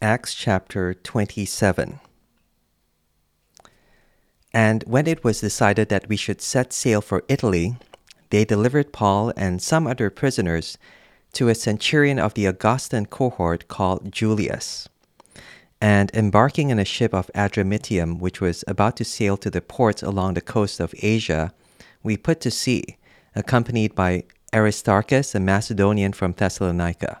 Acts chapter 27. And when it was decided that we should set sail for Italy, they delivered Paul and some other prisoners to a centurion of the Augustan cohort called Julius. And embarking in a ship of Adramyttium, which was about to sail to the ports along the coast of Asia, we put to sea, accompanied by Aristarchus, a Macedonian from Thessalonica.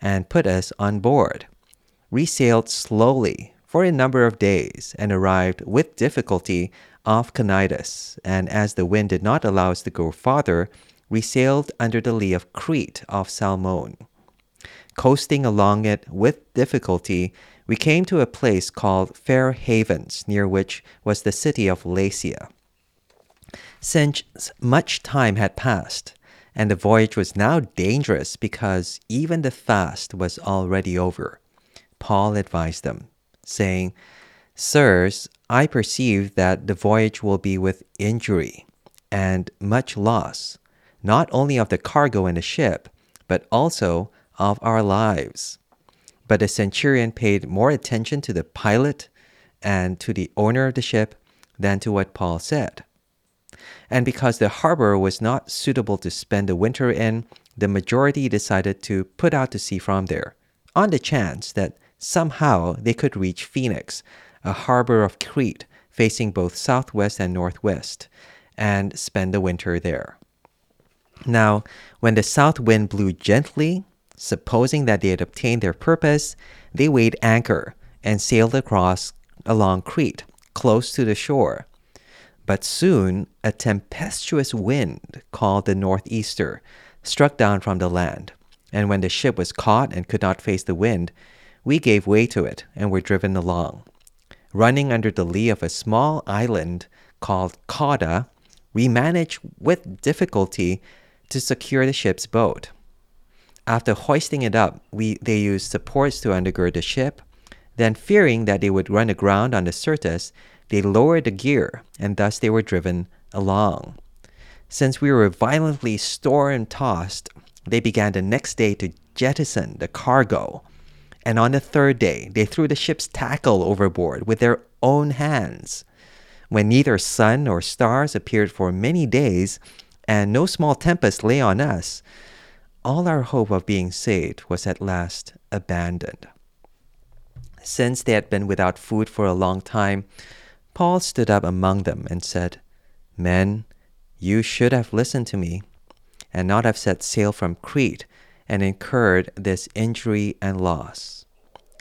and put us on board. We sailed slowly for a number of days and arrived with difficulty off Cnidus, and as the wind did not allow us to go farther, we sailed under the lee of Crete off Salmone. Coasting along it with difficulty, we came to a place called Fair Havens, near which was the city of Lasea. Since much time had passed, and the voyage was now dangerous because even the fast was already over, Paul advised them, saying, Sirs, I perceive that the voyage will be with injury and much loss, not only of the cargo and the ship, but also of our lives. But the centurion paid more attention to the pilot and to the owner of the ship than to what Paul said. And because the harbor was not suitable to spend the winter in, the majority decided to put out to sea from there, on the chance that somehow they could reach Phoenix, a harbor of Crete facing both southwest and northwest, and spend the winter there. Now, when the south wind blew gently, supposing that they had obtained their purpose, they weighed anchor and sailed across along Crete, close to the shore. But soon a tempestuous wind, called the northeaster, struck down from the land. And when the ship was caught and could not face the wind, we gave way to it and were driven along. Running under the lee of a small island called Cauda, we managed with difficulty to secure the ship's boat. After hoisting it up, we, they used supports to undergird the ship. Then, fearing that they would run aground on the Syrtis, they lowered the gear, and thus they were driven along. Since we were violently storm and tossed, they began the next day to jettison the cargo. And on the third day, they threw the ship's tackle overboard with their own hands. When neither sun nor stars appeared for many days, and no small tempest lay on us, all our hope of being saved was at last abandoned. Since they had been without food for a long time, Paul stood up among them and said, Men, you should have listened to me, and not have set sail from Crete and incurred this injury and loss.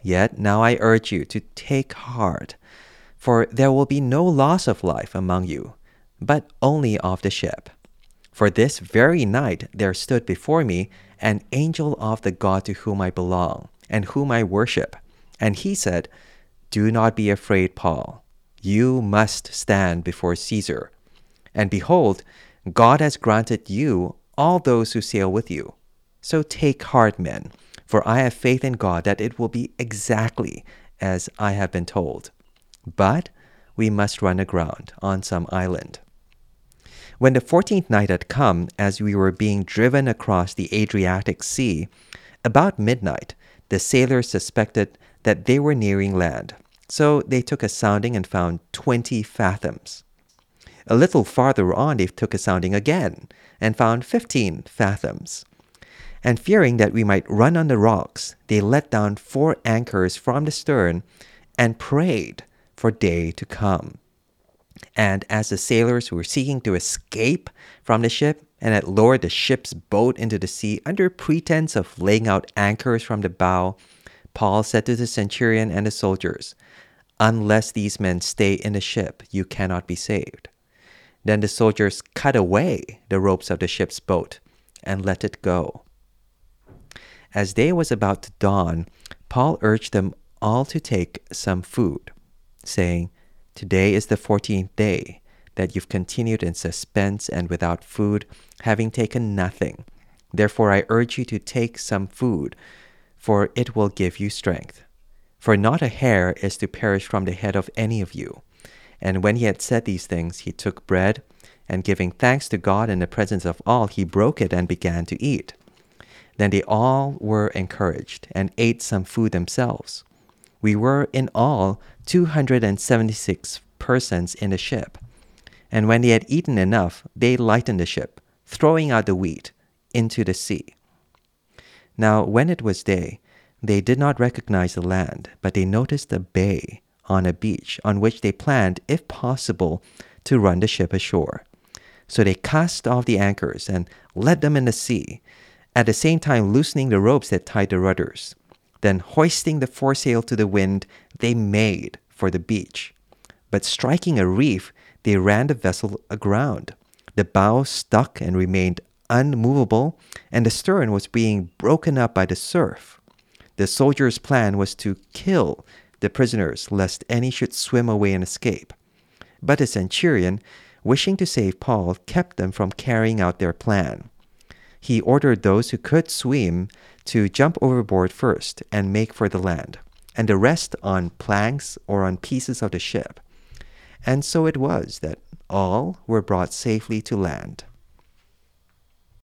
Yet now I urge you to take heart, for there will be no loss of life among you, but only of the ship. For this very night there stood before me an angel of the God to whom I belong, and whom I worship. And he said, Do not be afraid, Paul you must stand before Caesar. And behold, God has granted you all those who sail with you. So take heart, men, for I have faith in God that it will be exactly as I have been told. But we must run aground on some island. When the fourteenth night had come, as we were being driven across the Adriatic Sea, about midnight, the sailors suspected that they were nearing land. So they took a sounding and found 20 fathoms. A little farther on, they took a sounding again and found 15 fathoms. And fearing that we might run on the rocks, they let down four anchors from the stern and prayed for day to come. And as the sailors were seeking to escape from the ship and had lowered the ship's boat into the sea under pretense of laying out anchors from the bow, Paul said to the centurion and the soldiers, Unless these men stay in the ship, you cannot be saved. Then the soldiers cut away the ropes of the ship's boat and let it go. As day was about to dawn, Paul urged them all to take some food, saying, Today is the fourteenth day that you've continued in suspense and without food, having taken nothing. Therefore, I urge you to take some food, for it will give you strength. For not a hair is to perish from the head of any of you. And when he had said these things, he took bread, and giving thanks to God in the presence of all, he broke it and began to eat. Then they all were encouraged and ate some food themselves. We were in all 276 persons in the ship. And when they had eaten enough, they lightened the ship, throwing out the wheat into the sea. Now, when it was day, they did not recognize the land, but they noticed a bay on a beach on which they planned, if possible, to run the ship ashore. So they cast off the anchors and let them in the sea, at the same time loosening the ropes that tied the rudders. Then, hoisting the foresail to the wind, they made for the beach. But striking a reef, they ran the vessel aground. The bow stuck and remained unmovable, and the stern was being broken up by the surf. The soldiers' plan was to kill the prisoners, lest any should swim away and escape. But the centurion, wishing to save Paul, kept them from carrying out their plan. He ordered those who could swim to jump overboard first and make for the land, and the rest on planks or on pieces of the ship. And so it was that all were brought safely to land.